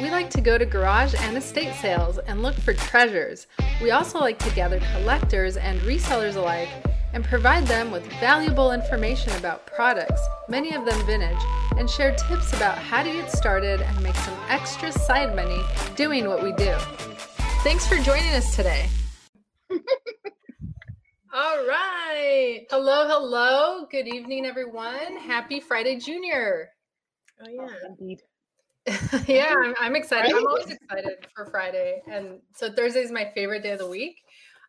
We like to go to garage and estate sales and look for treasures. We also like to gather collectors and resellers alike and provide them with valuable information about products, many of them vintage, and share tips about how to get started and make some extra side money doing what we do. Thanks for joining us today. All right. Hello, hello. Good evening, everyone. Happy Friday, Junior. Oh, yeah. Oh, indeed. yeah, I'm, I'm excited. I'm always excited for Friday. And so Thursday is my favorite day of the week.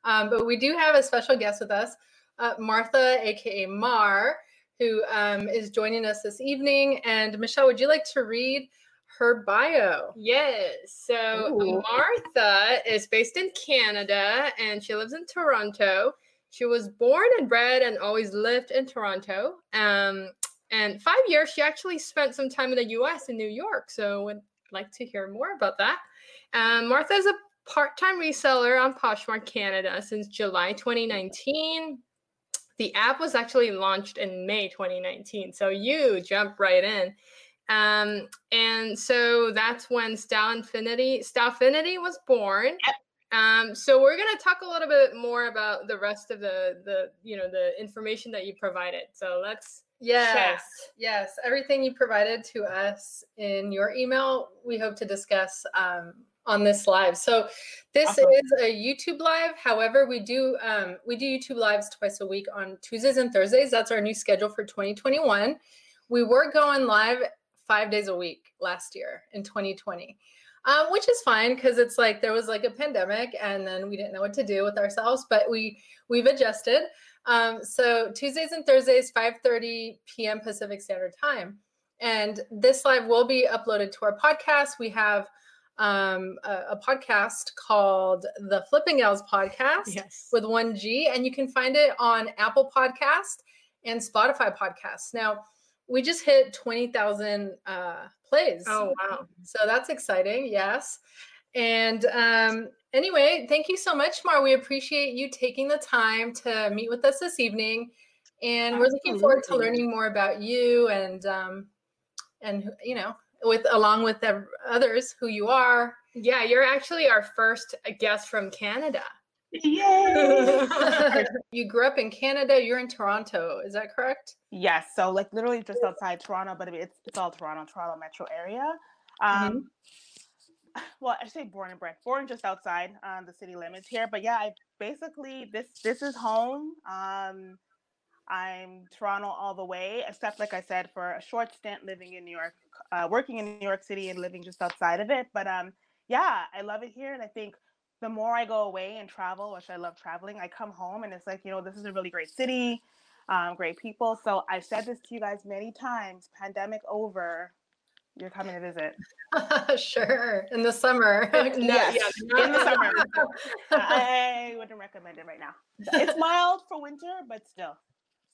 Um, but we do have a special guest with us, uh, Martha, aka Mar, who um, is joining us this evening. And Michelle, would you like to read her bio? Yes. So Ooh. Martha is based in Canada and she lives in Toronto. She was born and bred and always lived in Toronto. Um, and five years she actually spent some time in the US in New York. So would like to hear more about that. Um, Martha is a part-time reseller on Poshmark Canada since July 2019. The app was actually launched in May 2019. So you jump right in. Um, and so that's when Style Infinity, Stylefinity was born. Um, so we're gonna talk a little bit more about the rest of the the you know the information that you provided. So let's Yes, Chat. yes. Everything you provided to us in your email, we hope to discuss um, on this live. So this Awesome. is a YouTube live. However, we do um, we do YouTube lives twice a week on Tuesdays and Thursdays. That's our new schedule for 2021. We were going live five days a week last year in 2020. Um, which is fine because it's like there was like a pandemic and then we didn't know what to do with ourselves but we we've adjusted um, so Tuesdays and Thursdays, 5:30 p.m. Pacific Standard Time. And this live will be uploaded to our podcast. We have um, a, a podcast called the FlippinGals Podcast yes. with one G, and you can find it on Apple Podcast and Spotify Podcasts. Now, we just hit 20,000 uh, plays. Oh wow. So that's exciting. Yes. And um, anyway, thank you so much, Mar. We appreciate you taking the time to meet with us this evening. And we're looking forward to learning more about you and um, and you know, with along with ev- others who you are. Yeah, you're actually our first guest from Canada. Yay! you grew up in Canada. You're in Toronto. Is that correct? yes, so like literally just outside Toronto, but it's it's all Toronto, Toronto metro area. Um, well, I say born and bred, born just outside um, the city limits here, but yeah, I basically this this is home. Um, I'm Toronto all the way, except like I said, for a short stint living in New York, uh, working in New York City and living just outside of it. But um, yeah, I love it here, and I think the more I go away and travel, which I love traveling, I come home and it's like you know this is a really great city, um, great people. So I've said this to you guys many times. Pandemic over, you're coming to visit. sure. In the summer. No, Yes, yeah, in the summer. I wouldn't recommend it right now. It's mild for winter, but still.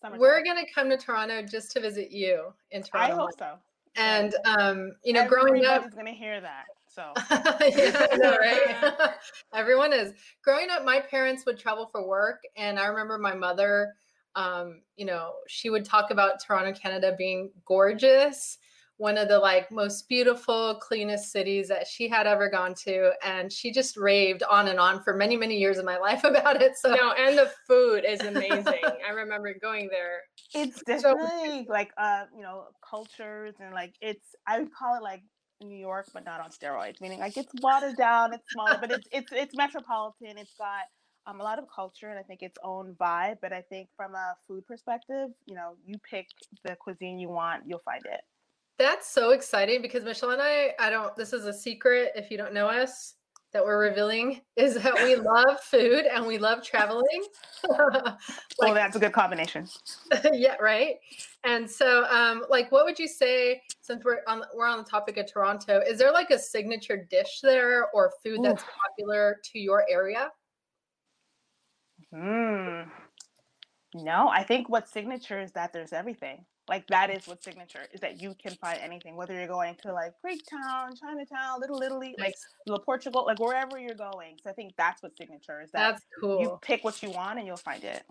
Summertime. We're gonna come to Toronto just to visit you in Toronto. I hope so. And um, you know, growing up, Everybody's gonna hear that. So yeah, know, right? Everyone is. Growing up, my parents would travel for work, and I remember my mother. Um, you know, she would talk about Toronto, Canada being gorgeous, one of the like most beautiful, cleanest cities that she had ever gone to, and she just raved on and on for many, many years of my life about it. So No, and the food is amazing. I remember going there. it's So- definitely like uh, you know, cultures and like it's I would call it like New York, but not on steroids, meaning like it's watered down, it's smaller, but it's it's it's metropolitan. It's got um, a lot of culture and I think its own vibe. But I think from a food perspective, you know, you pick the cuisine you want, you'll find it. That's so exciting because Michelle and I, I don't, this is a secret if you don't know us that we're revealing is that we love food and we love traveling. oh, like, that's a good combination. yeah, right. And so, um, like, what would you say since we're on we're on the topic of Toronto? Is there like a signature dish there or food that's popular to your area? Hmm. No, I think what's signature is that there's everything. Like that is what signature is that you can find anything, whether you're going to like Greek Town, Chinatown, Little Italy, like Nice. little Portugal, like wherever you're going. So I think that's what signature is that That's cool. you pick what you want and you'll find it.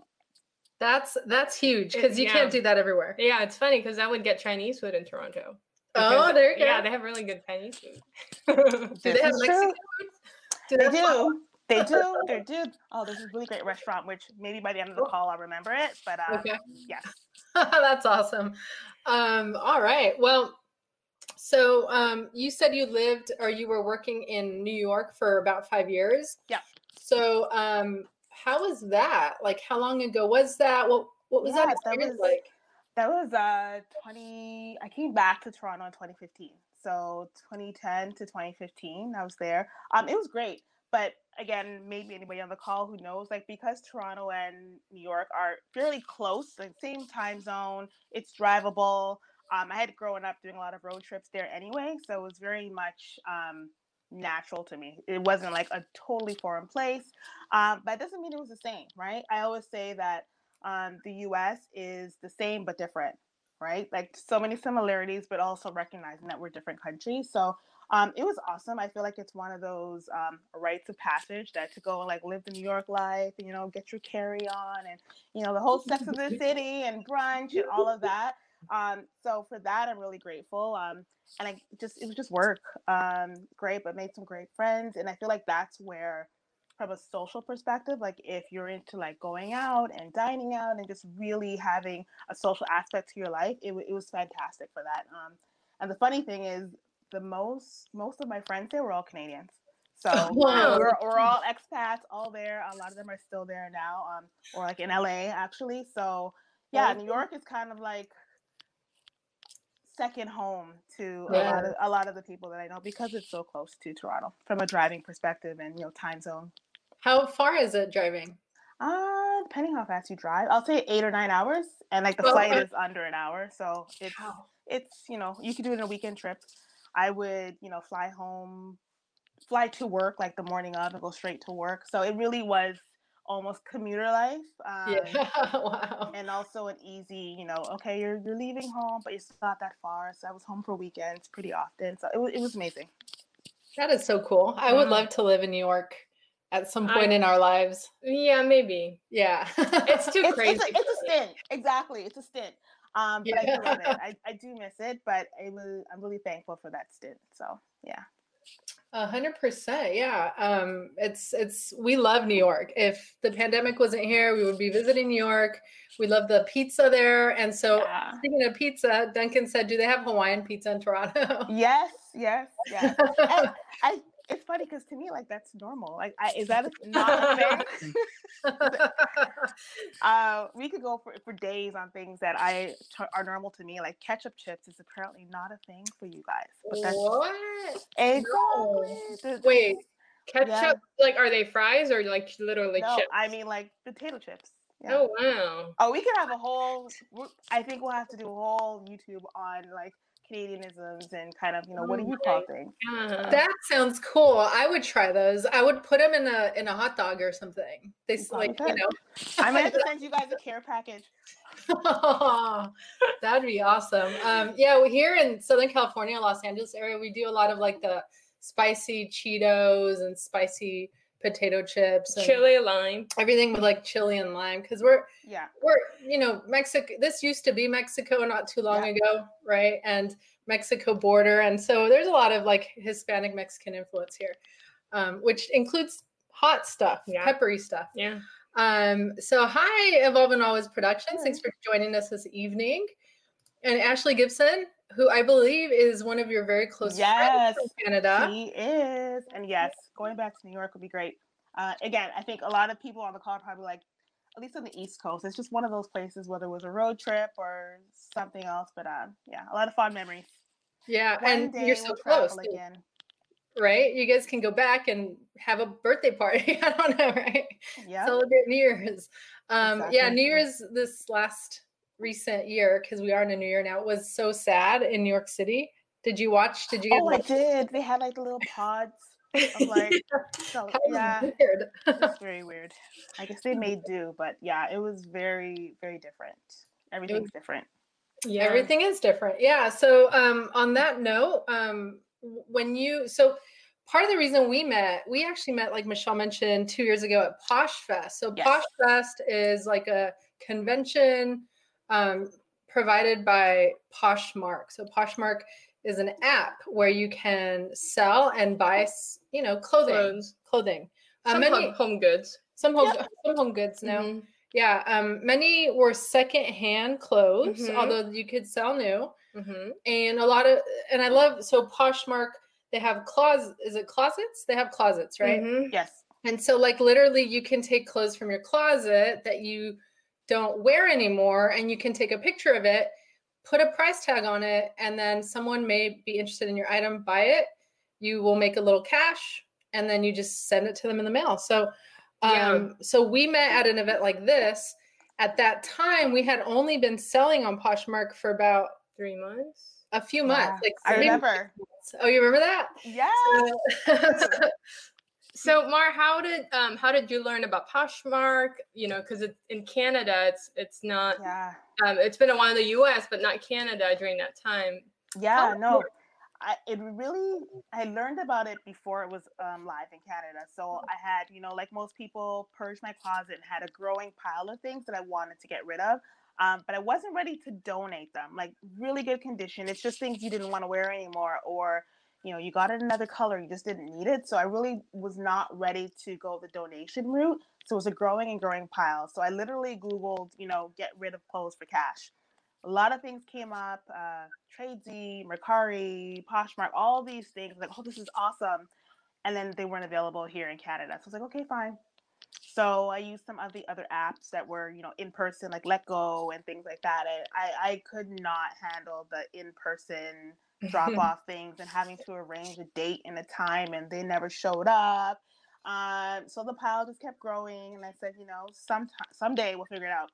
That's that's huge because you yeah. can't do that everywhere. Yeah, it's funny because I would get Chinese food in Toronto. Oh, there you go. Yeah, they have really good Chinese food. do they have Mexican true. food? They have pho? do. They do. They do. Oh, there's a really great restaurant, which maybe by the end of the call I'll remember it. But uh, Okay. yes. That's awesome. Um, all right. Well, so um, you said you lived or you were working in New York for about five years. Yeah. So um, how was that? Like, how long ago was that? What What was Yeah, that that experience was- like? That was uh 20 I came back to Toronto in 2015. So 2010 to 2015 I was there. Um it was great. But again, maybe anybody on the call who knows like because Toronto and New York are fairly close, like same time zone, it's drivable. Um I had grown up doing a lot of road trips there anyway, so it was very much um natural to me. It wasn't like a totally foreign place. Um but it doesn't mean it was the same, right? I always say that um, the US is the same but different, right? Like so many similarities, but also recognizing that we're different countries. So um, it was awesome. I feel like it's one of those um, rites of passage that to go and like live the New York life, you know, get your carry on and, you know, the whole Sex of the City and brunch and all of that. Um, so for that, I'm really grateful. Um, and I just, it was just work. Um, great, but made some great friends. And I feel like that's where from a social perspective like if you're into like going out and dining out and just really having a social aspect to your life it, it was fantastic for that um and the funny thing is the most most of my friends there were all canadians so Wow. we're, we're all expats all there a lot of them are still there now um or like in la actually so yeah Oh. new york is kind of like second home to a lot of a lot of the people that i know because it's so close to toronto from a driving perspective and you know time zone How far is it driving? uh, depending how fast you drive, I'll say eight or nine hours, and like the Oh, flight okay. is under an hour, so it's Wow. it's you know you could do it in a weekend trip. I would you know fly home, fly to work like the morning of, and go straight to work. So it really was almost commuter life. Um, Yeah. wow. And also an easy, you know, okay, you're you're leaving home, but it's not that far. So I was home for weekends pretty often. So it was it was amazing. That is so cool. I would love to live in New York at some I- point in our lives. Yeah, maybe. Yeah. It's too it's, crazy. It's a, it's a stint. Exactly. It's a stint. Um, but I do love it. Yeah. I, I do miss it, but it was, I'm really thankful for that stint. So yeah. A hundred percent. Yeah. Um, it's it's we love New York. If the pandemic wasn't here, we would be visiting New York. We love the pizza there. And so Yeah. speaking of pizza, Duncan said, Do they have Hawaiian pizza in Toronto? Yes, yes, yes. I it's funny because to me, like that's normal. Like, I, is that a, not a thing? uh, we could go for, for days on things that I t- are normal to me. Like ketchup chips is apparently not a thing for you guys. But that's what? exactly. The- Wait, ketchup? Yeah. Like, are they fries or like literally no, chips? I mean like potato chips. Yeah. Oh wow. Oh, we could have a whole. I think we'll have to do a whole YouTube on like Canadianisms and kind of you know what do Oh you my call things? That sounds cool. I would try those. I would put them in a in a hot dog or something. They s- probably like you know. I might have to send you guys a care package. That'd be awesome. Um, yeah, well, here in Southern California, Los Angeles area, we do a lot of like the spicy Cheetos and spicy potato chips and Chili lime. everything with like chili and lime because we're Yeah. we're you know Mexico. This used to be Mexico not too long Yeah. ago, right? And Mexico border, and so there's a lot of like Hispanic Mexican influence here, um, which includes hot stuff, Yeah. peppery stuff. Yeah. Um, so hi, Evolve and Always Productions. Thanks for joining us this evening. And Ashley Gibson, who I believe is one of your very close Yes, friends from Canada. He is, and yes, going back to New York would be great. Uh, again, I think a lot of people on the call are probably like, at least on the East Coast, it's just one of those places, whether it was a road trip or something else. But uh, yeah, a lot of fond memories. Yeah, One and you're so we'll close, again. right? You guys can go back and have a birthday party. I don't know, right? Yeah. Celebrate New Year's. Um, Yeah, New Year's this last recent year, because we are in a new year now, was so sad in New York City. Did you watch? Did you guys Oh, I did. They had like little pods of like, so, yeah, weird. it's very weird. I guess they made do, but yeah, it was very, very different. Everything's different. Yeah. Everything is different. Yeah. So um, on that note, um, when you so part of the reason we met, we actually met like Michelle mentioned two years ago at Posh Fest. So Yes. Posh Fest is like a convention um, provided by Poshmark. So Poshmark is an app where you can sell and buy, you know, clothing, Clothes. clothing. Uh, Some many home, home goods. some home some home goods now. Mhm. Yeah, um, many were secondhand clothes, Mhm. although you could sell new. Mhm. And a lot of, and I love so Poshmark. They have closets. Is it closets? They have closets, right? Mhm. Yes. And so, like, literally, you can take clothes from your closet that you don't wear anymore, and you can take a picture of it, put a price tag on it, and then someone may be interested in your item, buy it. You will make a little cash, and then you just send it to them in the mail. So, Yeah. um, so we met at an event like this. At that time, we had only been selling on Poshmark for about Three months. a few Yeah, months. Like I remember. months. Oh, you remember that? Yeah. So, Mar, how did um how did you learn about Poshmark? You know, because it's in Canada, it's it's not. Yeah. Um, it's been a while in the U.S., but not Canada during that time. Yeah, no. I, it really I learned about it before it was um, live in Canada. So I had, you know, like most people, purged my closet and had a growing pile of things that I wanted to get rid of. Um, but I wasn't ready to donate them. Like really good condition. It's just things you didn't want to wear anymore, or you know, you got it another color, you just didn't need it. So I really was not ready to go the donation route. So it was a growing and growing pile. So I literally Googled, you know, get rid of clothes for cash a lot of things came up uh tradesy mercari poshmark all these things like oh this is awesome and then they weren't available here in canada so i was like okay fine so i used some of the other apps that were you know in person like letgo and things like that I, I i could not handle the in person drop off things and having to arrange a date and a time and they never showed up um so the pile just kept growing and i said you know sometime someday we'll figure it out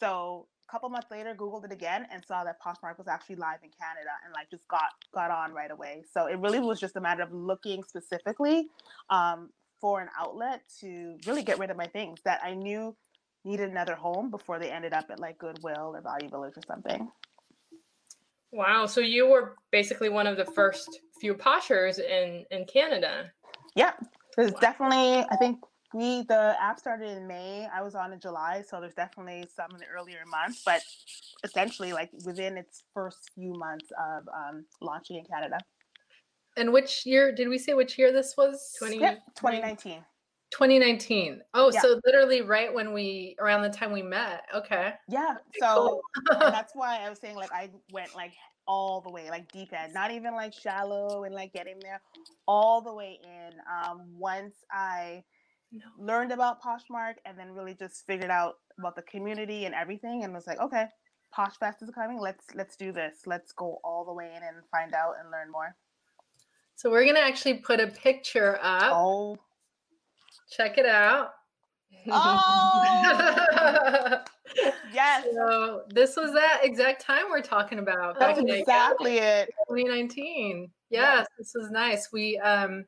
so a couple months later, Googled it again and saw that Poshmark was actually live in Canada and like just got got on right away. So it really was just a matter of looking specifically um, for an outlet to really get rid of my things that I knew needed another home before they ended up at like Goodwill or Value Village or something. Wow. So you were basically one of the first few poshers in in Canada. Yeah, there's definitely I think we the app started in May. I was on in July, so there's definitely some in the earlier months, but essentially like within its first few months of um, launching in Canada. And which year did we say which year this was? 20 Yep, 2019. 2019. Oh, Yeah. so literally right when we around the time we met. Okay. Yeah, so and that's why I was saying like I went like all the way, like deep end, not even like shallow and like getting there, all the way in. Um, once I No. learned about Poshmark and then really just figured out about the community and everything, and was like, okay, Posh Fest is coming. Let's let's do this. Let's go all the way in and find out and learn more. So we're gonna actually put a picture up. Oh, Check it out. oh, yes, so this was that exact time we're talking about that's exactly it. 2019. Yeah. Yes, this was nice. We um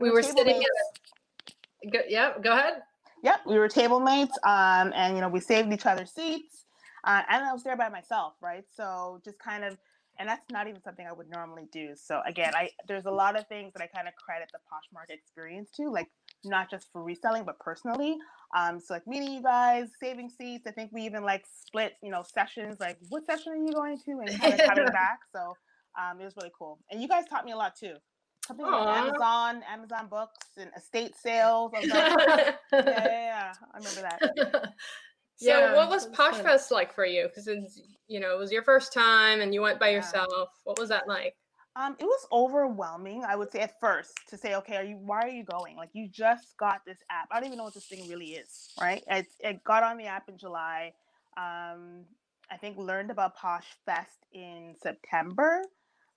we We were were sitting at go, yeah, go ahead. Yep, we were table mates, um, and you know we saved each other seats, uh, and I was there by myself, right? So just kind of, and that's not even something I would normally do. So again, I there's a lot of things that I kind of credit the Poshmark experience to, like not just for reselling, but personally. Um, so like meeting you guys, saving seats. I think we even like split, you know, sessions. Like, what session are you going to, and kind of coming back. So um, it was really cool, and you guys taught me a lot too. Something about Aw. Amazon, Amazon books, and estate sales. Like, yeah, yeah, yeah, I remember that. So Yeah, what was it was Posh. Fest like for you? Because it's you know it was your first time and you went by Yeah. yourself. What was that like? Um, it was overwhelming, I would say at first, to say, okay, are you why are you going? Like you just got this app. I don't even know what this thing really is, right? It, it got on the app in July. Um, I think learned about Posh Fest in September.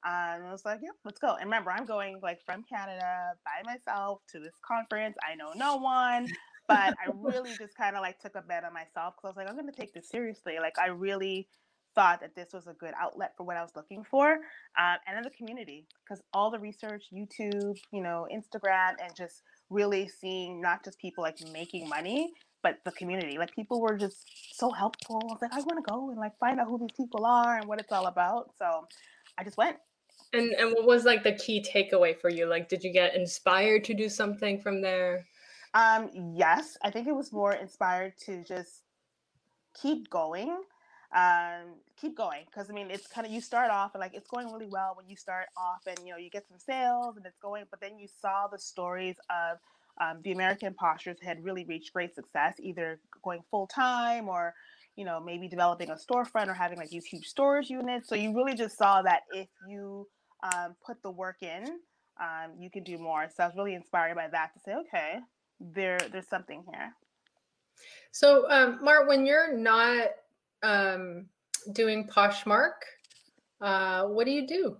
Um, I was like, yep, let's go. And remember, I'm going like from Canada by myself to this conference. I know no one, but I really just kind of like took a bet on myself because I was like, I'm going to take this seriously. Like I really thought that this was a good outlet for what I was looking for um, and in the community because all the research youtube you know instagram and just really seeing not just people like making money but the community. Like people were just so helpful. I was like i want to go and like find out who these people are and what it's all about. So i just went. And and what was like the key takeaway for you? Like, did you get inspired to do something from there? um yes. I think it was more inspired to just keep going um, keep going because I mean it's kind of you start off and like it's going really well when you start off and you know you get some sales and it's going, but then you saw the stories of um, the American Poshers had really reached great success, either going full time or you know maybe developing a storefront or having like these huge storage units. So you really just saw that if you um, put the work in, um, you can do more. So I was really inspired by that to say, okay, there there's something here. So, um, Mar, when you're not um, doing Poshmark. Uh, what do you do?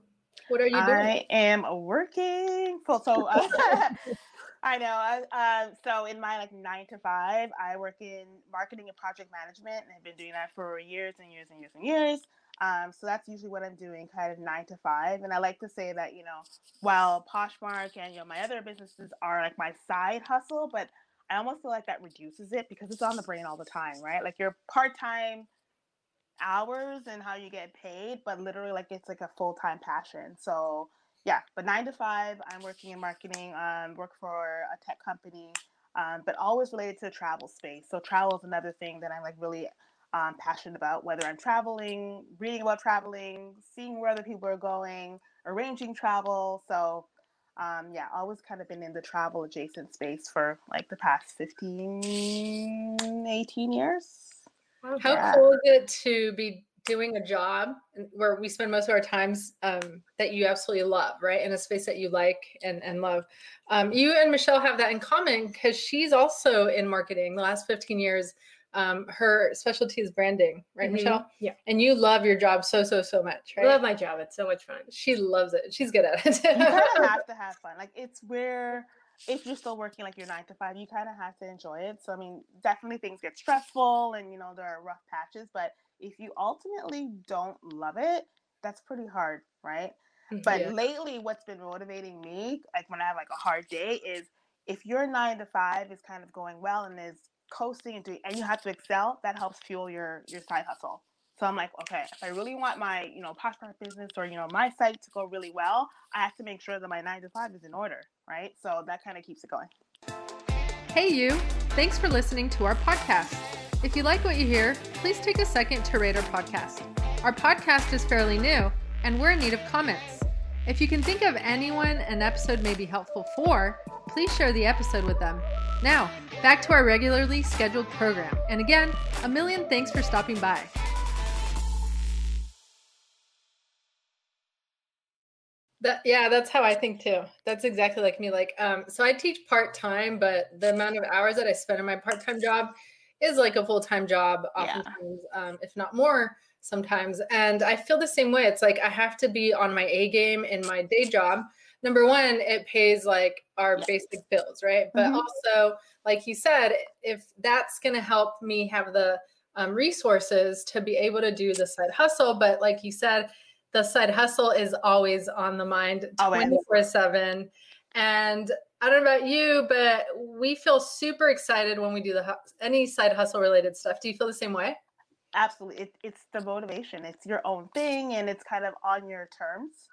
What are you doing? I am working full. So uh, I know. Uh, so in my like nine to five, I work in marketing and project management, and I've been doing that for years and years and years and years. Um, so that's usually what I'm doing, kind of nine to five. And I like to say that you know, while Poshmark and you know my other businesses are like my side hustle, but I almost feel like that reduces it because it's on the brain all the time, right? Like you're part time hours and how you get paid, but literally like it's like a full time passion. So yeah, but nine to five, I'm working in marketing. Um, work for a tech company, um, but always related to the travel space. So travel is another thing that I'm like really um, passionate about. Whether I'm traveling, reading about traveling, seeing where other people are going, arranging travel. So um, yeah, always kind of been in the travel adjacent space for like the past 15, 18 years. How yeah. cool is it to be doing a job where we spend most of our times um, that you absolutely love, right? In a space that you like and, and love. Um, you and Michelle have that in common because she's also in marketing the last 15 years. Um, her specialty is branding, right, mm-hmm. Michelle? Yeah. And you love your job so, so, so much, right? I love my job. It's so much fun. She loves it. She's good at it. you kind of have to have fun. Like it's where if you're still working like your nine to five, you kind of have to enjoy it. So I mean, definitely things get stressful and you know there are rough patches, but if you ultimately don't love it, that's pretty hard, right? Mm, but yeah. lately, what's been motivating me, like when I have like a hard day, is if your nine to five is kind of going well and is coasting and doing, and you have to excel, that helps fuel your your side hustle. So I'm like, okay, if I really want my, you know, Poshmark business or, you know, my site to go really well, I have to make sure that my nine to five is in order, right? So that kind of keeps it going. Hey, you. Thanks for listening to our podcast. If you like what you hear, please take a second to rate our podcast. Our podcast is fairly new, and we're in need of comments. If you can think of anyone an episode may be helpful for, please share the episode with them. Now, back to our regularly scheduled program. And again, a million thanks for stopping by. That, yeah, that's how I think too. That's exactly like me. Like, um, so I teach part time, but the amount of hours that I spend in my part time job is like a full time job, oftentimes, yeah. um, if not more sometimes. And I feel the same way. It's like I have to be on my A game in my day job. Number one, it pays like our yes. basic bills, right? But mm-hmm. also, like you said, if that's going to help me have the um, resources to be able to do the side hustle, but like you said, the side hustle is always on the mind 24 7. And I don't know about you, but we feel super excited when we do the any side hustle related stuff. Do you feel the same way? Absolutely. It, it's the motivation. It's your own thing and it's kind of on your terms.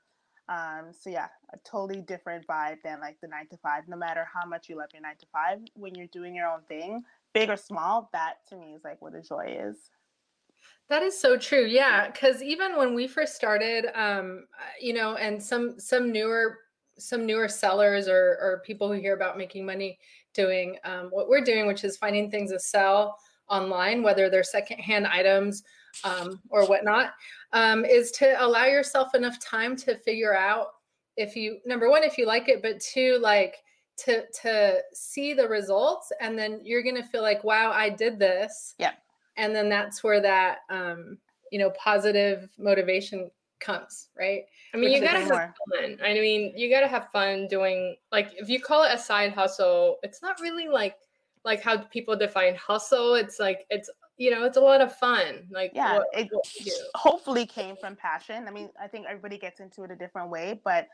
Um, so yeah, a totally different vibe than like the nine to five. No matter how much you love your nine to five, when you're doing your own thing, big or small, that to me is like what a joy is. That is so true. Yeah, because even when we first started, um, you know, and some some newer some newer sellers or or people who hear about making money doing um, what we're doing, which is finding things to sell online, whether they're secondhand items um, or whatnot, um, is to allow yourself enough time to figure out if you number one if you like it, but two like to to see the results, and then you're gonna feel like, wow, I did this. Yeah and then that's where that um, you know positive motivation comes right? I mean Which you gotta have more. fun. I mean you gotta have fun doing like if you call it a side hustle it's not really like like how people define hustle. It's like it's you know it's a lot of fun like yeah what, it what hopefully came from passion. I mean i think everybody gets into it a different way but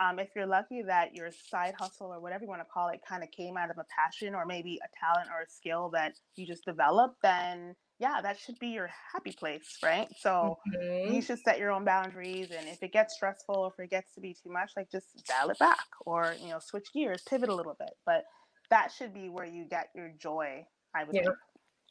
um, if you're lucky that your side hustle or whatever you want to call it kind of came out of a passion or maybe a talent or a skill that you just developed then yeah, that should be your happy place, right? So mm-hmm. you should set your own boundaries. And if it gets stressful or if it gets to be too much, like just dial it back or, you know, switch gears, pivot a little bit. But that should be where you get your joy, I would yeah. think.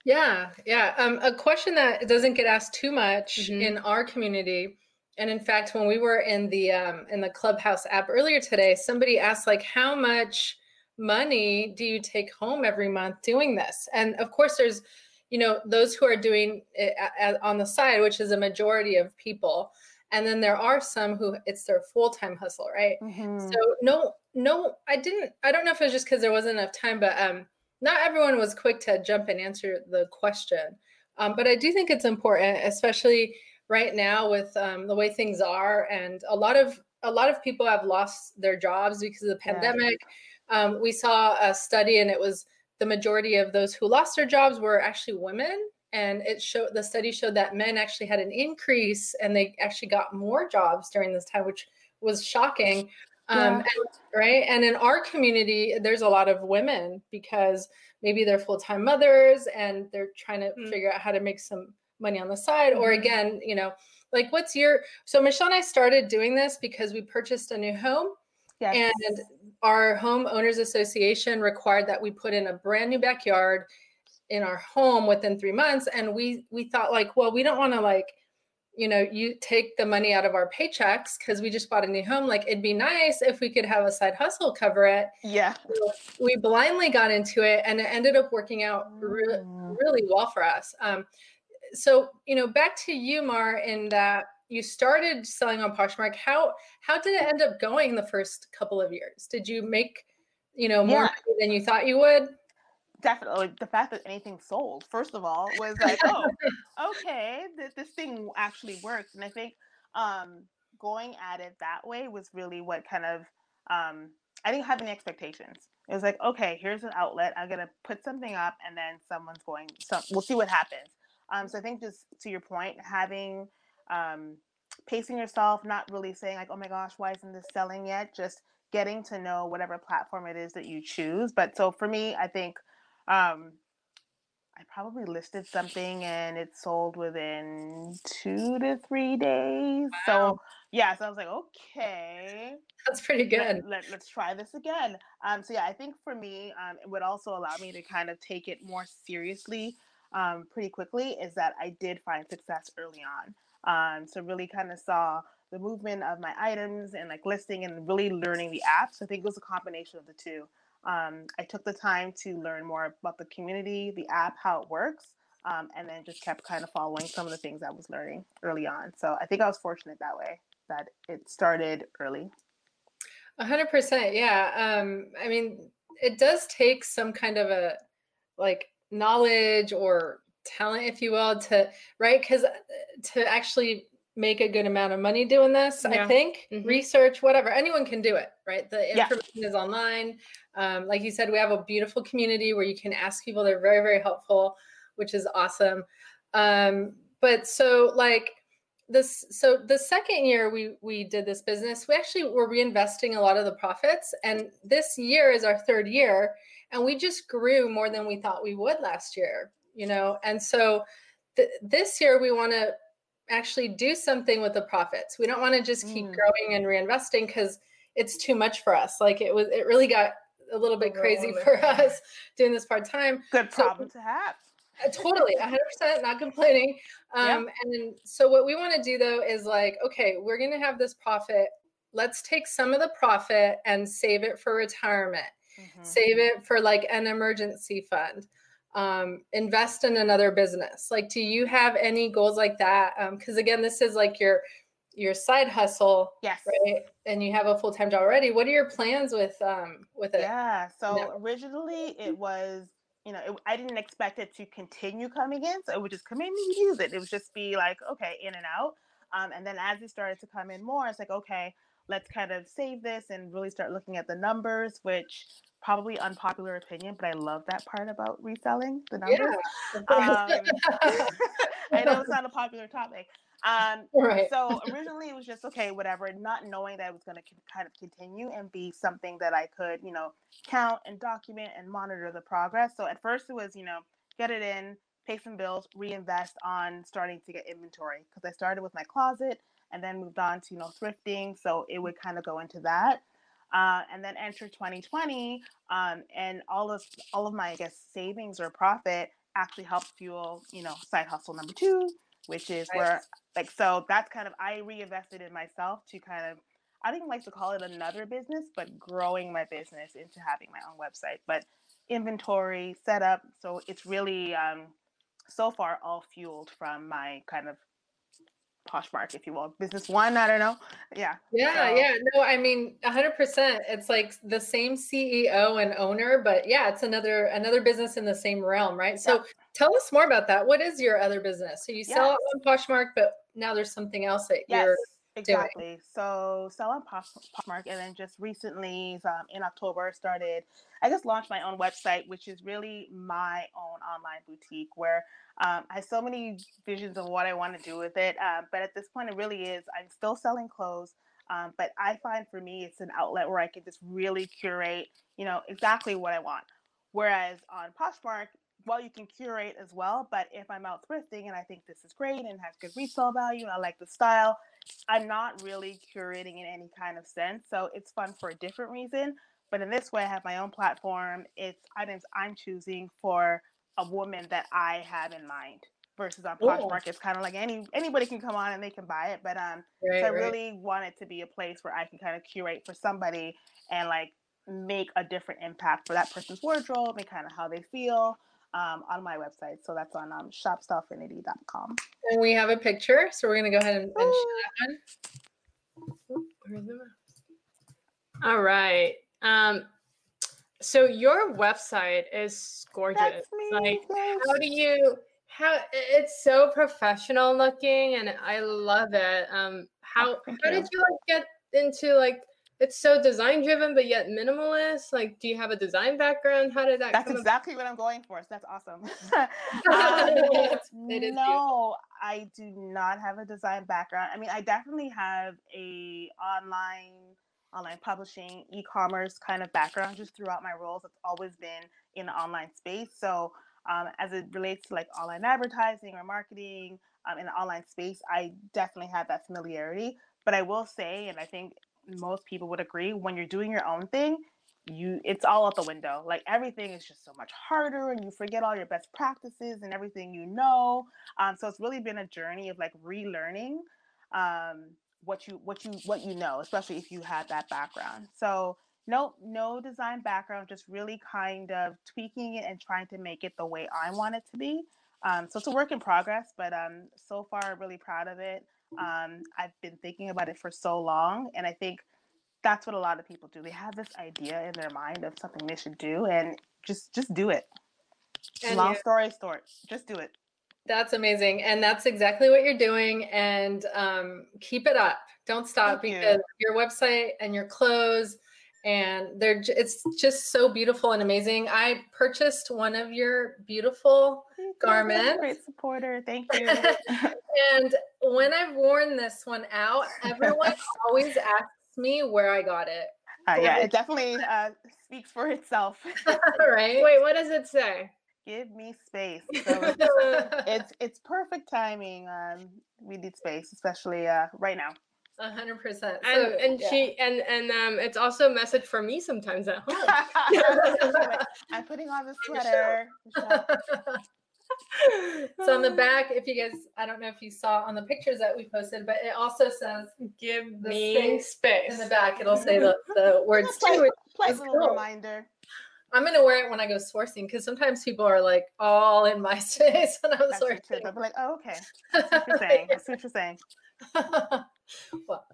Yeah, yeah. Um, a question that doesn't get asked too much mm-hmm. in our community, and in fact, when we were in the um, in the Clubhouse app earlier today, somebody asked like, "How much money do you take home every month doing this?" And of course, there's you know those who are doing it on the side, which is a majority of people, and then there are some who it's their full time hustle, right? Mm-hmm. So no, no, I didn't. I don't know if it was just because there wasn't enough time, but um not everyone was quick to jump and answer the question. Um, but I do think it's important, especially right now with um, the way things are, and a lot of a lot of people have lost their jobs because of the pandemic. Yeah. Um, we saw a study, and it was the majority of those who lost their jobs were actually women, and it showed the study showed that men actually had an increase, and they actually got more jobs during this time, which was shocking. Um, yeah. and, right. And in our community, there's a lot of women because maybe they're full time mothers and they're trying to mm. figure out how to make some money on the side. Mm-hmm. Or again, you know, like what's your so Michelle and I started doing this because we purchased a new home. Yes. And our homeowners association required that we put in a brand new backyard in our home within three months. And we we thought like, well, we don't want to like you know, you take the money out of our paychecks because we just bought a new home. Like it'd be nice if we could have a side hustle cover it. Yeah. We blindly got into it and it ended up working out really, mm. really well for us. Um, so, you know, back to you, Mar, in that you started selling on Poshmark. How how did it end up going the first couple of years? Did you make, you know, more yeah. than you thought you would? definitely the fact that anything sold first of all was like oh okay th- this thing actually works and i think um going at it that way was really what kind of um i didn't have any expectations it was like okay here's an outlet i'm gonna put something up and then someone's going so we'll see what happens um so i think just to your point having um pacing yourself not really saying like oh my gosh why isn't this selling yet just getting to know whatever platform it is that you choose but so for me i think um, I probably listed something and it sold within two to three days. Wow. So yeah, so I was like, okay, that's pretty good. Let, us let, try this again. Um, so yeah, I think for me, um, it would also allow me to kind of take it more seriously um, pretty quickly. Is that I did find success early on. Um, so really kind of saw the movement of my items and like listing and really learning the apps. I think it was a combination of the two um, I took the time to learn more about the community, the app, how it works, um, and then just kept kind of following some of the things I was learning early on. So I think I was fortunate that way that it started early. A hundred percent, yeah. Um, I mean, it does take some kind of a like knowledge or talent, if you will, to right because uh, to actually make a good amount of money doing this yeah. i think mm-hmm. research whatever anyone can do it right the information yeah. is online um, like you said we have a beautiful community where you can ask people they're very very helpful which is awesome um, but so like this so the second year we we did this business we actually were reinvesting a lot of the profits and this year is our third year and we just grew more than we thought we would last year you know and so th- this year we want to actually do something with the profits. We don't want to just keep mm. growing and reinvesting because it's too much for us. Like it was, it really got a little bit crazy for us doing this part time. Good problem so, to have. Uh, totally, 100% not complaining. Um, And so, what we want to do though is like, okay, we're going to have this profit. Let's take some of the profit and save it for retirement, mm-hmm. save it for like an emergency fund um, invest in another business? Like do you have any goals like that? Because um, again this is like your your side hustle yes. right? And you have a full-time job already. What are your plans with um with it? Yeah. So no. originally it was you know it, i didn't expect it to continue coming in so it would just come in and use it. It would just be like okay in and out. Um, and then as it started to come in more it's like okay let's kind of save this and really start looking at the numbers which probably unpopular opinion, but I love that part about reselling the numbers. Yeah. Um, I know it's not a popular topic. Um, right. So originally it was just okay, whatever, not knowing that it was going to kind of continue and be something that I could, you know, count and document and monitor the progress. So at first it was, you know, get it in, pay some bills, reinvest on starting to get inventory because I started with my closet and then moved on to, you know, thrifting. So it would kind of go into that uh, and then enter 2020 um, and all of all of my i guess savings or profit actually helped fuel, you know, side hustle number two, which is right. where like so that's kind of I reinvested in myself to kind of I don't even like to call it another business, but growing my business into having my own website. But inventory, setup, so it's really um, so far all fueled from my kind of Poshmark, if you will. Business one, I don't know. Yeah. Yeah, so. yeah. No, I mean, hundred percent. It's like the same CEO and owner, but yeah, it's another another business in the same realm, right? So yeah. tell us more about that. What is your other business? So you sell yes. it on Poshmark, but now there's something else that yes. you're exactly. So sell on Poshmark, and then just recently, um, in October, started. I just launched my own website, which is really my own online boutique where um, I have so many visions of what I want to do with it. Uh, but at this point, it really is. I'm still selling clothes. Um, but I find for me, it's an outlet where I can just really curate, you know, exactly what I want. Whereas on Poshmark, well, you can curate as well. But if I'm out thrifting and I think this is great and has good resale value, and I like the style, I'm not really curating in any kind of sense. So it's fun for a different reason. But in this way, I have my own platform. It's items I'm choosing for a woman that I have in mind versus on Poshmark. It's kind of like any anybody can come on and they can buy it. But um, right, so I right. really want it to be a place where I can kind of curate for somebody and like make a different impact for that person's wardrobe and kind of how they feel um, on my website. So that's on um, shopstylefinity.com. And we have a picture. So we're going to go ahead and, and show that one. All right. Um, so your website is gorgeous. Like, how do you? How it's so professional looking, and I love it. Um, how oh, how you. did you like get into like? It's so design driven, but yet minimalist. Like, do you have a design background? How did that? That's exactly about? what I'm going for. So that's awesome. um, no, I do not have a design background. I mean, I definitely have a online online publishing, e-commerce kind of background just throughout my roles. It's always been in the online space. So um, as it relates to like online advertising or marketing um, in the online space, I definitely have that familiarity. But I will say, and I think most people would agree, when you're doing your own thing, you it's all out the window. Like everything is just so much harder, and you forget all your best practices and everything you know. Um, so it's really been a journey of like relearning um, what you what you what you know, especially if you had that background. So no no design background, just really kind of tweaking it and trying to make it the way I want it to be. Um, so it's a work in progress, but um, so far really proud of it. Um, I've been thinking about it for so long, and I think that's what a lot of people do. They have this idea in their mind of something they should do, and just just do it. And Long yeah. story short, just do it. That's amazing. And that's exactly what you're doing. And um, keep it up. Don't stop Thank because you. your website and your clothes and they're it's just so beautiful and amazing. I purchased one of your beautiful garments. Great supporter. Thank you. and when I've worn this one out, everyone always asks me where I got it. Uh, yeah, it definitely uh, speaks for itself. right. Wait, what does it say? give me space. So it's, it's, it's perfect timing. Um, we need space, especially uh, right now. A hundred percent. And and yeah. she and and um, it's also a message for me sometimes at home. I'm putting on the sweater. so on the back, if you guys, I don't know if you saw on the pictures that we posted, but it also says "Give me space. space." In the back, it'll say the, the words too. Pleasant cool. reminder. I'm gonna wear it when I go sourcing because sometimes people are like all in my space when I'm sourcing. I'll be like, oh, okay. That's what you're saying. That's what you're saying. well,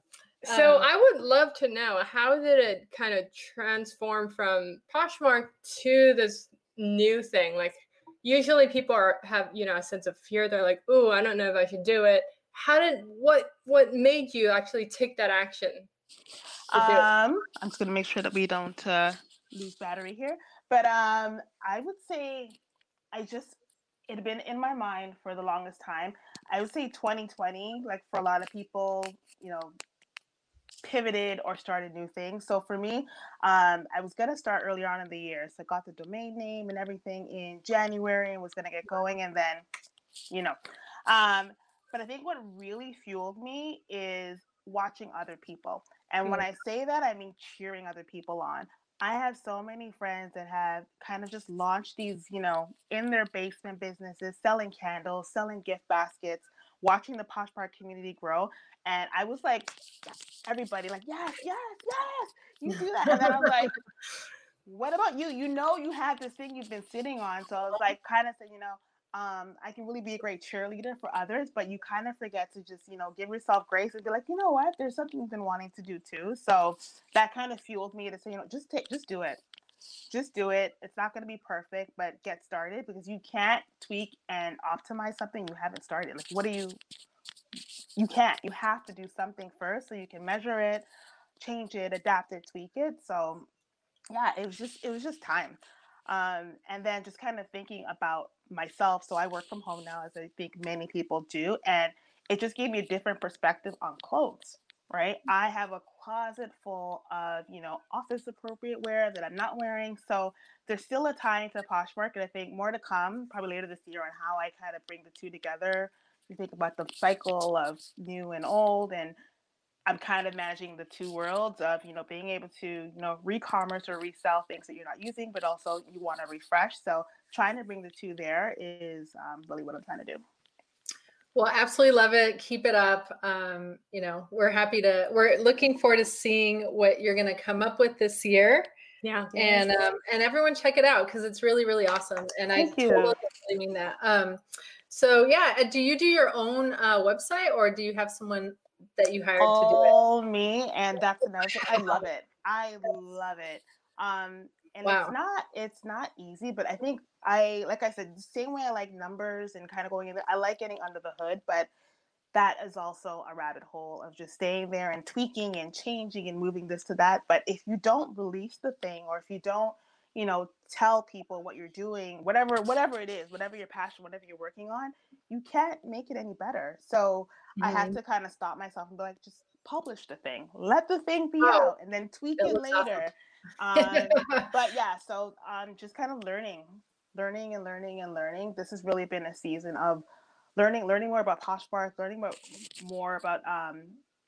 so um, I would love to know how did it kind of transform from Poshmark to this new thing? Like usually people are have you know a sense of fear. They're like, oh, I don't know if I should do it. How did what what made you actually take that action? Um, I'm just gonna make sure that we don't uh, lose battery here. But um, I would say I just it had been in my mind for the longest time. I would say 2020, like for a lot of people, you know, pivoted or started new things. So for me, um, I was gonna start earlier on in the year. So I got the domain name and everything in January and was gonna get going, and then, you know, um, but I think what really fueled me is watching other people And when I say that, I mean cheering other people on. I have so many friends that have kind of just launched these, you know, in their basement businesses, selling candles, selling gift baskets, watching the Poshmark community grow. And I was like, everybody, like, yes, yes, yes, you do that. And then I was like, what about you? You know, you have this thing you've been sitting on. So I was like, kind of saying, you know, um, I can really be a great cheerleader for others, but you kind of forget to just, you know, give yourself grace and be like, you know what, there's something you've been wanting to do too. So that kind of fueled me to say, you know, just take, just do it. Just do it. It's not going to be perfect, but get started because you can't tweak and optimize something you haven't started. Like, what do you, you can't, you have to do something first so you can measure it, change it, adapt it, tweak it. So yeah, it was just, it was just time. Um, and then just kind of thinking about myself. So I work from home now, as I think many people do. And it just gave me a different perspective on clothes, right? I have a closet full of, you know, office appropriate wear that I'm not wearing. So there's still a tie into Poshmark. And I think more to come, probably later this year, on how I kind of bring the two together. You think about the cycle of new and old and I'm kind of managing the two worlds of, you know, being able to, you know, re-commerce or resell things that you're not using, but also you want to refresh. So trying to bring the two there is um, really what I'm trying to do. Well, absolutely love it. Keep it up. Um, you know, we're happy to, we're looking forward to seeing what you're going to come up with this year. Yeah. And, um, and everyone check it out because it's really, really awesome. And Thank I you. totally mean that. Um, so yeah, uh, do you do your own uh, website or do you have someone that you hired to do it? All me, and that's another thing. I love it. I love it. Um, and Wow. it's not it's not easy, but I think I like I said, the same way I like numbers and kind of going in there, I like getting under the hood, but that is also a rabbit hole of just staying there and tweaking and changing and moving this to that. But if you don't release the thing or if you don't, you know, tell people what you're doing, whatever whatever it is, whatever your passion, whatever you're working on, you can't make it any better. So I had to kind of stop myself and be like, just publish the thing, let the thing be Oh, out, and then tweak it later. Um, but yeah, so um, just kind of learning, learning and learning and learning. This has really been a season of learning, learning more about Poshmark, learning more, more about um,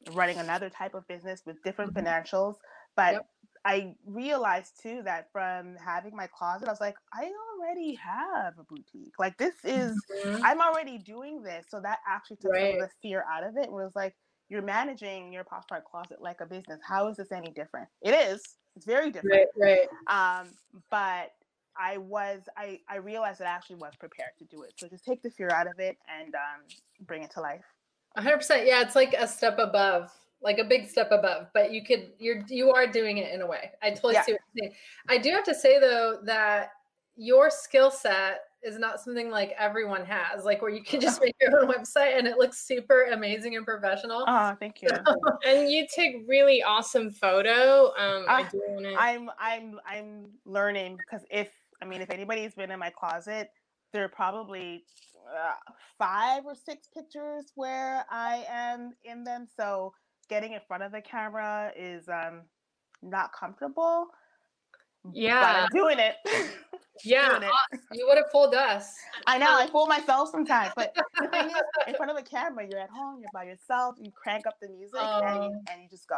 running another type of business with different Mhm. financials. But Yep. I realized too that from having my closet, I was like, I already have a boutique. Like this is Mhm. I'm already doing this. So that actually took some of the fear out of it. And was like, you're managing your Poshmark closet like a business. How is this any different? It is. It's very different. Right, right. Um, but I was I I realized that I actually was prepared to do it. So just take the fear out of it and um, bring it to life. Hundred percent. Yeah, it's like a step above, like a big step above. But you could, you're, you are doing it in a way. I totally Yeah. see what you're saying. I do have to say though that your skill set is not something like everyone has, like where you can just make your own website and it looks super amazing and professional. Oh, thank you. And you take really awesome photo. Um, I Ah, do want to. I'm I'm I'm learning because if I mean if anybody's been in my closet, there are probably uh, five or six pictures where I am in them. So getting in front of the camera is um not comfortable. But Yeah. I'm doing it. Yeah. doing it. You would have fooled us. I know I fool myself sometimes, but the thing is, in front of a camera, you're at home, you're by yourself, you crank up the music, and, you, Oh. and you just go.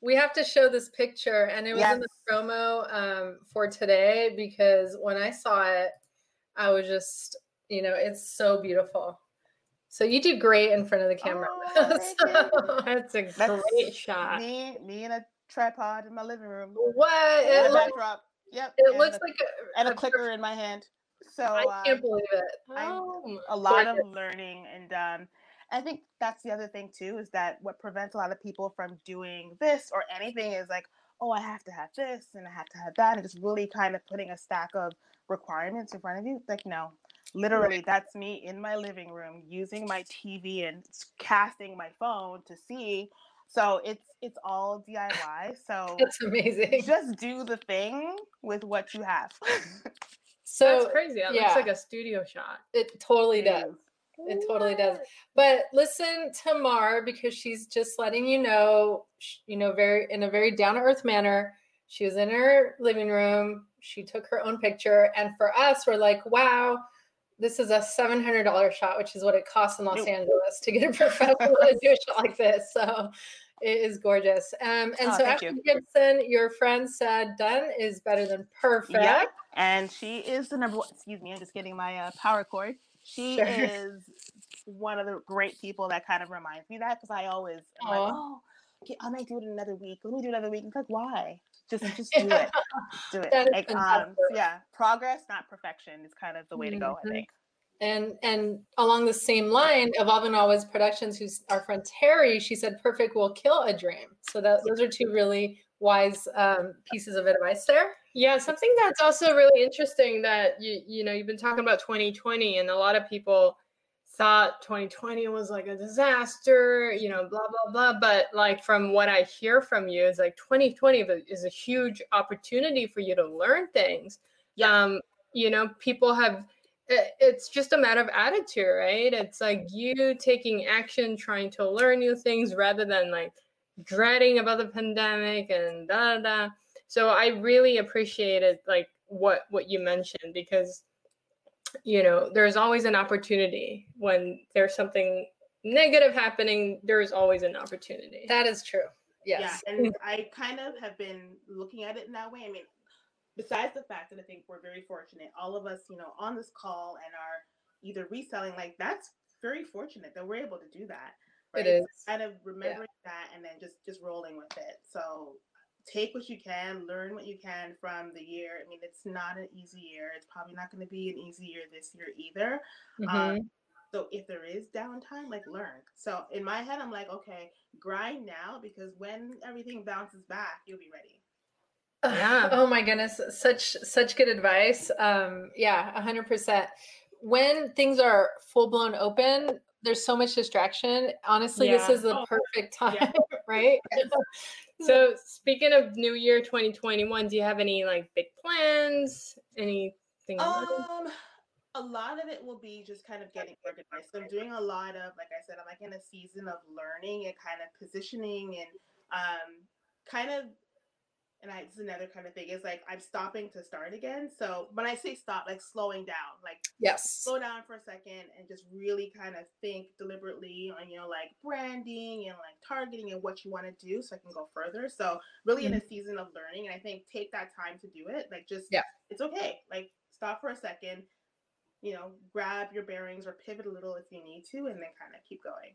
We have to show this picture, and it was in the promo um, for today because when I saw it, I was just, you know, it's so beautiful. So you do great in front of the camera. Oh. So- That's a That's great shot. Me, me in a tripod in my living room. what? It, a looks, backdrop. Yep. it looks a, like a, and a a clicker in my hand. So I uh, can't believe it. I'm- Oh, a lot of learning, and um, I think that's the other thing too is that what prevents a lot of people from doing this or anything is like, oh, I have to have this and I have to have that, and just really kind of putting a stack of requirements in front of you. Like, no, literally, that's me in my living room using my TV and casting my phone to see. So it's it's all DIY. So It's amazing. just do the thing with what you have. So that's crazy. That yeah. looks like a studio shot. it totally It does. is. It totally does. But listen to Mar because she's just letting you know, you know, very in a very down to earth manner. She was in her living room. She took her own picture, and for us, we're like, wow, this is a seven hundred dollar shot, which is what it costs in Los Nope. Angeles to get a professional to do a shot like this. So, It is gorgeous. Um, and Oh, so Ashley you. Gibson, your friend said done is better than perfect. Yeah, and she is the number one. Excuse me, I'm just getting my uh, power cord. She Sure. is one of the great people that kind of reminds me that because I always am like, oh, okay, I might do it another week. Let me do another week. It's like, why? Just, just do it. Do it. Like, um, yeah, progress, not perfection, is kind of the way to go. I Mhm. think. And and along the same line, Evolving Always Productions, who's our friend Terry, she said perfect will kill a dream. So that those are two really wise um, pieces of advice there. Yeah, something that's also really interesting that you you know you've been talking about 2020 and a lot of people thought 2020 was like a disaster, you know, blah blah blah. But like from what I hear from you, it's like 2020 is a- huge opportunity for you to learn things. Um, you know, people have. It's just a matter of attitude, right? It's like you taking action, trying to learn new things rather than like dreading about the pandemic and da da da. So I really appreciated like what what you mentioned because you know there's always an opportunity when there's something negative happening. There's always an opportunity. That is true. Yes. Yeah, and mm. I kind of have been looking at it in that way. I mean, besides the fact that I think we're very fortunate, all of us, you know, on this call and are either reselling, like that's very fortunate that we're able to do that. It Right? is. Kind of remembering that and then just just rolling with it. So take what you can, learn what you can from the year. I mean, it's not an easy year. It's probably not going to be an easy year this year either. Mhm. Um, so if there is downtime, like learn. So in my head, I'm like, okay, grind now because when everything bounces back, you'll be ready. Yeah. Oh my goodness, such such good advice. Um, yeah, a hundred percent. When things are full blown open, there's so much distraction. Honestly, this is the Oh, perfect time, yeah. right? So speaking of New Year 2021, do you have any like big plans? Anything? Um, a lot of it will be just kind of getting organized. So I'm doing a lot of, like I said, I'm like in a season of learning and kind of positioning and um, kind of. And I, is another kind of thing is like I'm stopping to start again. So when I say stop, like slowing down, like yes. slow down for a second and just really kind of think deliberately on you know like branding and like targeting and what you want to do so I can go further. So really in a mm-hmm. season of learning and I think take that time to do it. Like just Yeah. it's okay. Like stop for a second, you know, grab your bearings or pivot a little if you need to and then kind of keep going.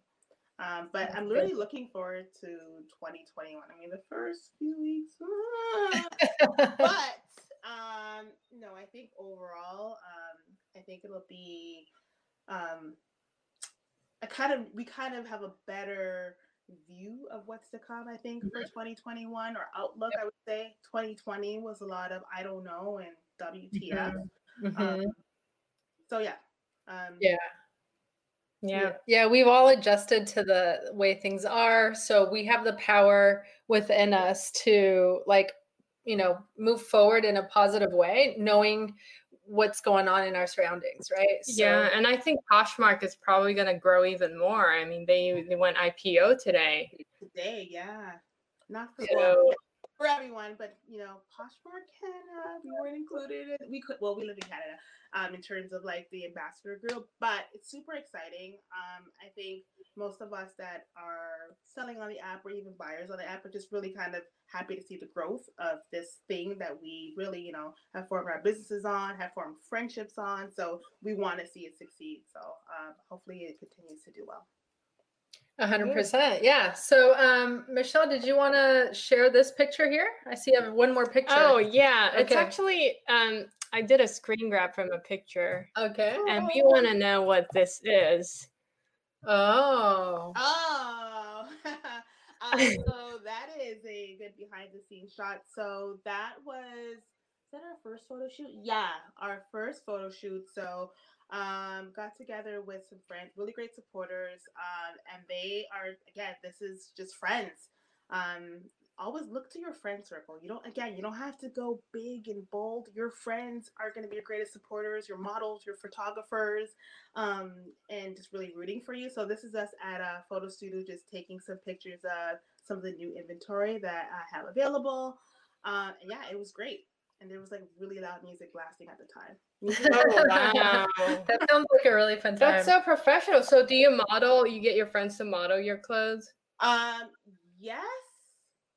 Um, but I'm really looking forward to 2021. I mean, the first few weeks, ah, but um no i think overall um i think it'll be um a kind of we kind of have a better view of what's to come i think for 2021 or outlook i would say. 2020 was a lot of i don't know and wtf Mhm. um, so yeah um Yeah. Yeah. Yeah, we've all adjusted to the way things are. So we have the power within us to like, you know, move forward in a positive way, knowing what's going on in our surroundings, right? Yeah, and I think Poshmark is probably going to grow even more. I mean, they they went IPO today. today yeah not for, So- well, for everyone but you know poshmark canada we weren't included in- we could well we live in canada um in terms of like the ambassador group but it's super exciting. Um i think most of us that are selling on the app or even buyers on the app are just really kind of happy to see the growth of this thing that we really you know have formed our businesses on have formed friendships on so we want to see it succeed. So um, hopefully it continues to do well hundred percent. Yeah. So, um, Michelle, did you want to share this picture here? I see I have one more picture. Oh yeah, it's actually um I did a screen grab from a picture, okay. and we want to know what this is. Oh. Oh, um, so that is a good behind the scenes shot. So that was is that our first photo shoot? Yeah, our first photo shoot. So um got together with some friends, really great supporters. Um, and they are again, this is just friends. Um, always look to your friend circle. You don't again, you don't have to go big and bold. Your friends are going to be your greatest supporters, your models, your photographers, um, and just really rooting for you. So this is us at a photo studio, just taking some pictures of some of the new inventory that I have available. Uh, yeah, it was great. And there was like really loud music blasting at the time. Oh wow. that sounds like a really fun time. That's so professional. So do you model? You get your friends to model your clothes? Um, yes,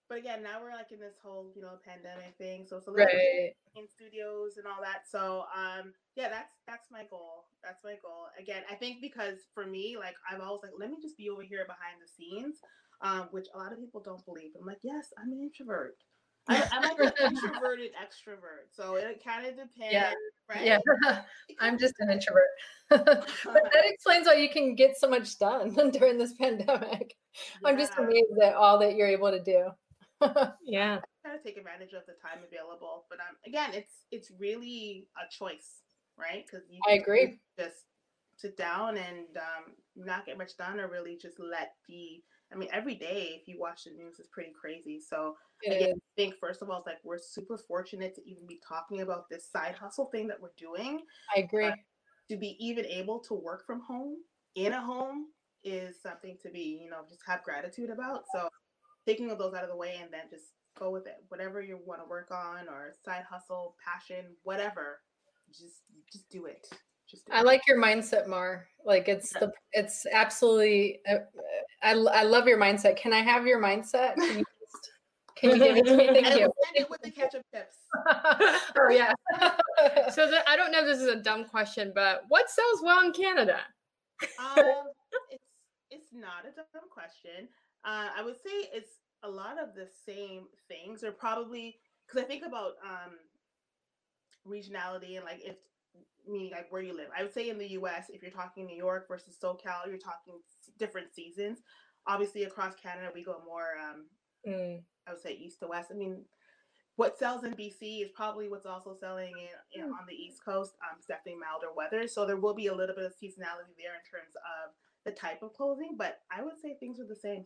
but again, now we're like in this whole you know pandemic thing, so it's a little Right. in studios and all that. So um, yeah, that's that's my goal. That's my goal. Again, I think because for me, like I've always like, let me just be over here behind the scenes, um, which a lot of people don't believe. I'm like, yes, I'm an introvert. I, I'm like an introverted extrovert, so it kind of depends, Yeah. right? Yeah. I'm just an introvert. but that explains why you can get so much done during this pandemic. I'm just amazed at all that you're able to do. Yeah. kind of take advantage of the time available. But um, again, it's it's really a choice, right? Because you I can agree. Just sit down and um, not get much done, or really just let the. I mean, every day if you watch the news, is pretty crazy. So again. I think first of all, it's like we're super fortunate to even be talking about this side hustle thing that we're doing. I agree. To be even able to work from home in a home is something to be, you know, just have gratitude about. So taking those out of the way and then just go with it. Whatever you want to work on or side hustle, passion, whatever, just just do it. Just I like your mindset, Mar. Like it's the it's absolutely. Uh, I I love your mindset. Can I have your mindset? Can you, just, can you give it to me? Thank and you. send it with the ketchup tips. oh yeah. So the, I don't know if this is a dumb question, but what sells well in Canada? um, it's it's not a dumb question. Uh, I would say it's a lot of the same things, or probably because I think about um, regionality and like if meaning like where you live. I would say in the U.S., if you're talking New York versus SoCal, you're talking different seasons. Obviously, across Canada, we go more. Um, Mm, I would say east to west. I mean, what sells in BC is probably what's also selling in, in on the East Coast. Um, it's definitely milder weather, so there will be a little bit of seasonality there in terms of the type of clothing. But I would say things are the same.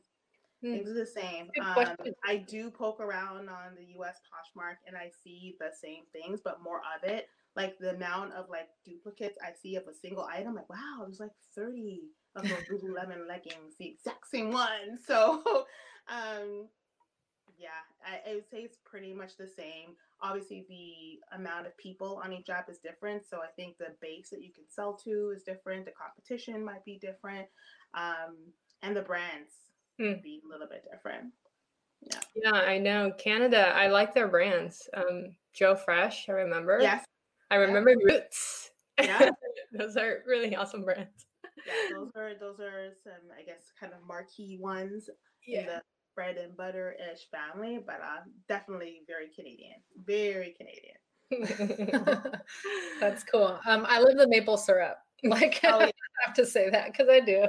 Hmm. Things are the same. Um. I do poke around on the U.S. Poshmark and I see the same things, but more of it. Like the amount of like duplicates I see of a single item, like wow, there's like 30 of those Lululemon leggings, the exact same one. So, um, yeah, I, I would say it's pretty much the same. Obviously, the amount of people on each app is different. So I think the base that you can sell to is different. The competition might be different. Um, and the brands Hmm. be a little bit different. Yeah, I know Canada. I like their brands. Um, Joe Fresh, I remember. Yes. I remember Roots. Yeah. Those are really awesome brands. yeah. Those are those are some I guess kind of marquee ones in the bread and butter ish family, but uh, definitely very Canadian. Very Canadian. That's cool. Um, I love the maple syrup. Like Oh, yeah. I have to say that because I do.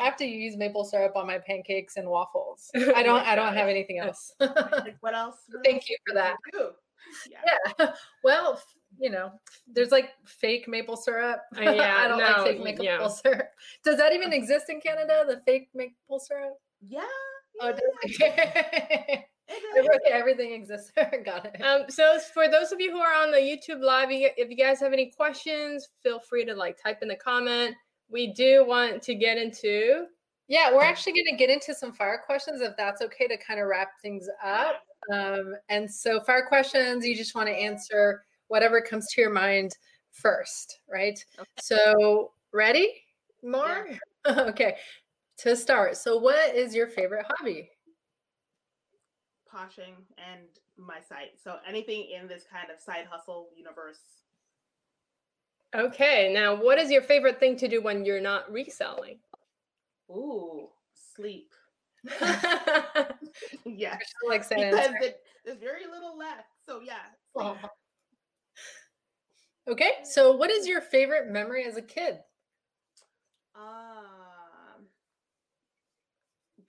I have to use maple syrup on my pancakes and waffles. I don't. I don't have anything else. Like, what else? what Thank else you for that. Yeah. yeah. Well, you know, there's like fake maple syrup. Uh, yeah, I don't no, like fake maple yeah. syrup. Does that even exist in Canada? The fake maple syrup? Yeah. Oh, yeah, it does. it is. okay, everything exists. Got it. Um, so for those of you who are on the YouTube live, if you guys have any questions, feel free to like type in the comment. We do want to get into Yeah, we're actually going to get into some fire questions if that's okay to kind of wrap things up. Um, and so, fire questions, you just want to answer whatever comes to your mind first, right? Okay. So, ready, Mar? okay, to start. So, what is your favorite hobby? Poshing and my site. So anything in this kind of side hustle universe. okay. Now, what is your favorite thing to do when you're not reselling? Ooh, sleep. yes. Like Because it, there's very little left. So yeah. sleep. Okay, so what is your favorite memory as a kid? Um,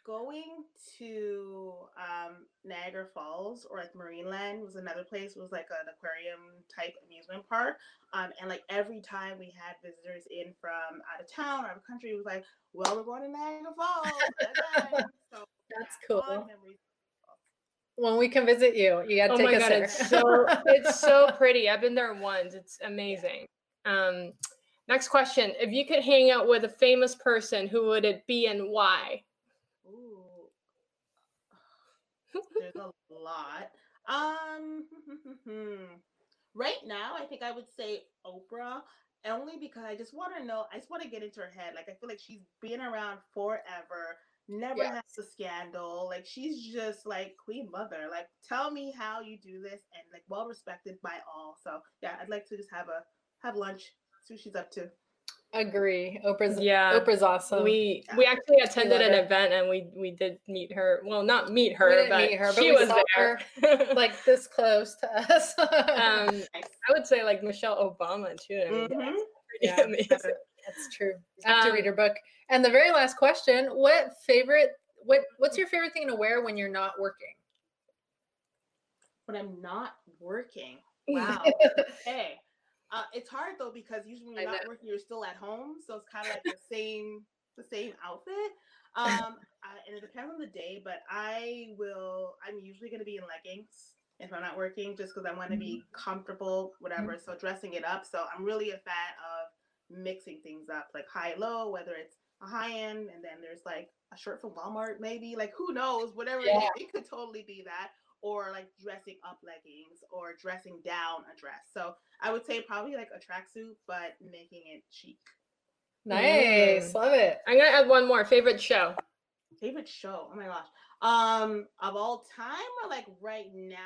going to um, Niagara Falls or like Marineland was another place. It was like an aquarium type amusement park. Um, and like every time we had visitors in from out of town or out of country, it was like, well, we're going to Niagara Falls. so, That's yeah, cool. memories. When we can visit you, you got to oh take my us god, there. it's so it's so pretty. I've been there once. It's amazing. Um, next question: If you could hang out with a famous person, who would it be and why? Ooh. There's a lot. Um, right now, I think I would say Oprah, only because I just want to know. I just want to get into her head. Like I feel like she's been around forever. Never yes. has a scandal. Like she's just like queen mother. Like tell me how you do this and like well respected by all. So yeah, I'd like to just have a have lunch, see what she's up to. Agree. Oprah's yeah. Oprah's awesome. We yeah. we actually attended an event and we we did meet her. Well, not meet her, but, meet her, but she was there, like this close to us. um, I would say like Michelle Obama too. I mean, mm-hmm. yeah, amazing. That's true. I have um, to read her book. And the very last question: What favorite? What What's your favorite thing to wear when you're not working? When I'm not working. Wow. hey. Uh, it's hard though because usually when you're not working, you're still at home, so it's kind of like the same the same outfit. Um, I, and it depends on the day, but I will. I'm usually going to be in leggings if I'm not working, just because I want to be mm-hmm. comfortable, whatever. Mm-hmm. So dressing it up. So I'm really a fan of mixing things up, like high low, whether it's a high end, and then there's like a shirt from Walmart, maybe like who knows, whatever yeah. it is, it could totally be that or like dressing up leggings or dressing down a dress. So I would say probably like a tracksuit, but making it chic. Nice. Mm. Love it. I'm gonna add one more. Favorite show. Favorite show. Oh my gosh. Um, of all time or like right now?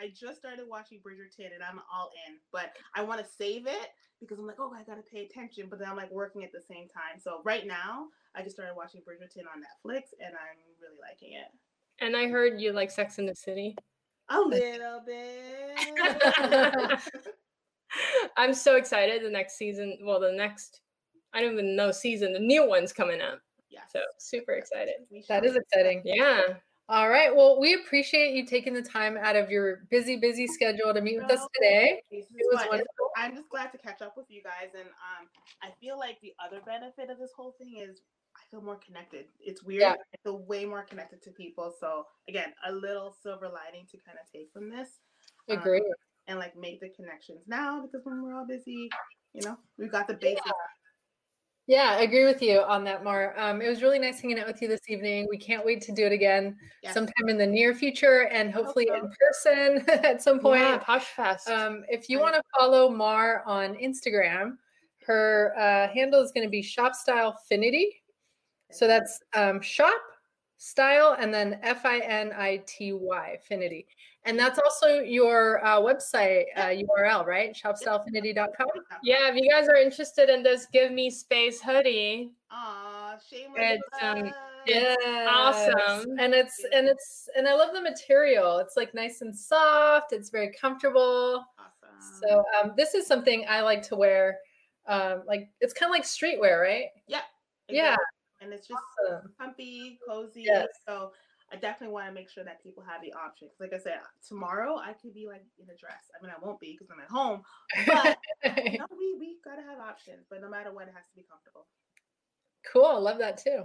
I just started watching Bridgerton and I'm all in, but I want to save it because I'm like, oh, I gotta pay attention. But then I'm like working at the same time. So right now, I just started watching Bridgerton on Netflix and I'm really liking it. And I heard you like Sex in the City. A little bit. I'm so excited. The next season, well, the next, I don't even know season. The new one's coming up. Yeah. So super excited. That is exciting. Yeah. All right. Well, we appreciate you taking the time out of your busy, busy schedule to meet with us today. It was wonderful. I'm just glad to catch up with you guys, and um, I feel like the other benefit of this whole thing is I feel more connected. It's weird. Yeah. I feel way more connected to people. So again, a little silver lining to kind of take from this. Agree. Um, and like make the connections now because when we're all busy, you know, we've got the basics. Yeah. Yeah, I agree with you on that, Mar. Um, it was really nice hanging out with you this evening. We can't wait to do it again yes. sometime in the near future and hopefully in person at some point. Yeah, Posh Fest. Um, if you want to follow Mar on Instagram, her uh, handle is going to be Shop Style Finity. So that's um, shop style and then F I N I T Y, Finity. And that's also your uh, website uh, URL, right? Shopstylefinity.com. Yeah, if you guys are interested in this Give Me Space hoodie. Aw, shameless. It's, um, it's awesome. And it's and it's and I love the material. It's like nice and soft. It's very comfortable. Awesome. So um, this is something I like to wear. Um, like it's kind of like streetwear, right? Yeah. Exactly. Yeah and it's just awesome. comfy, cozy. Yes. So I definitely want to make sure that people have the options. Like I said, tomorrow I could be like in a dress. I mean, I won't be because I'm at home, but you know, we we gotta have options. But no matter what, it has to be comfortable. Cool, love that too.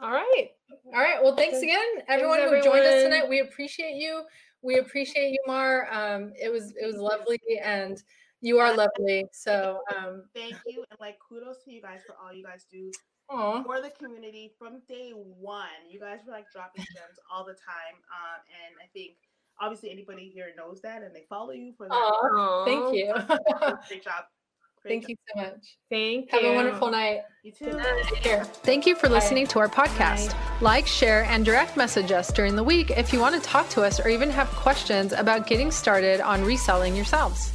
All right, all right. Well, thanks again, everyone thanks, who everyone. joined us tonight. We appreciate you. We appreciate you, Mar. Um, it was it was lovely, and you are lovely. So um, thank you, and like kudos to you guys for all you guys do Aww. for the community from day one. You guys were like dropping gems all the time, um, and I think obviously anybody here knows that, and they follow you for that. Aww. Thank you. Great job. Great Thank job. you so much. Thank Have you. Have a wonderful night. You too. Take care. Thank you for listening Bye. to our podcast. Bye. Like, share, and direct message us during the week if you want to talk to us or even have questions about getting started on reselling yourselves.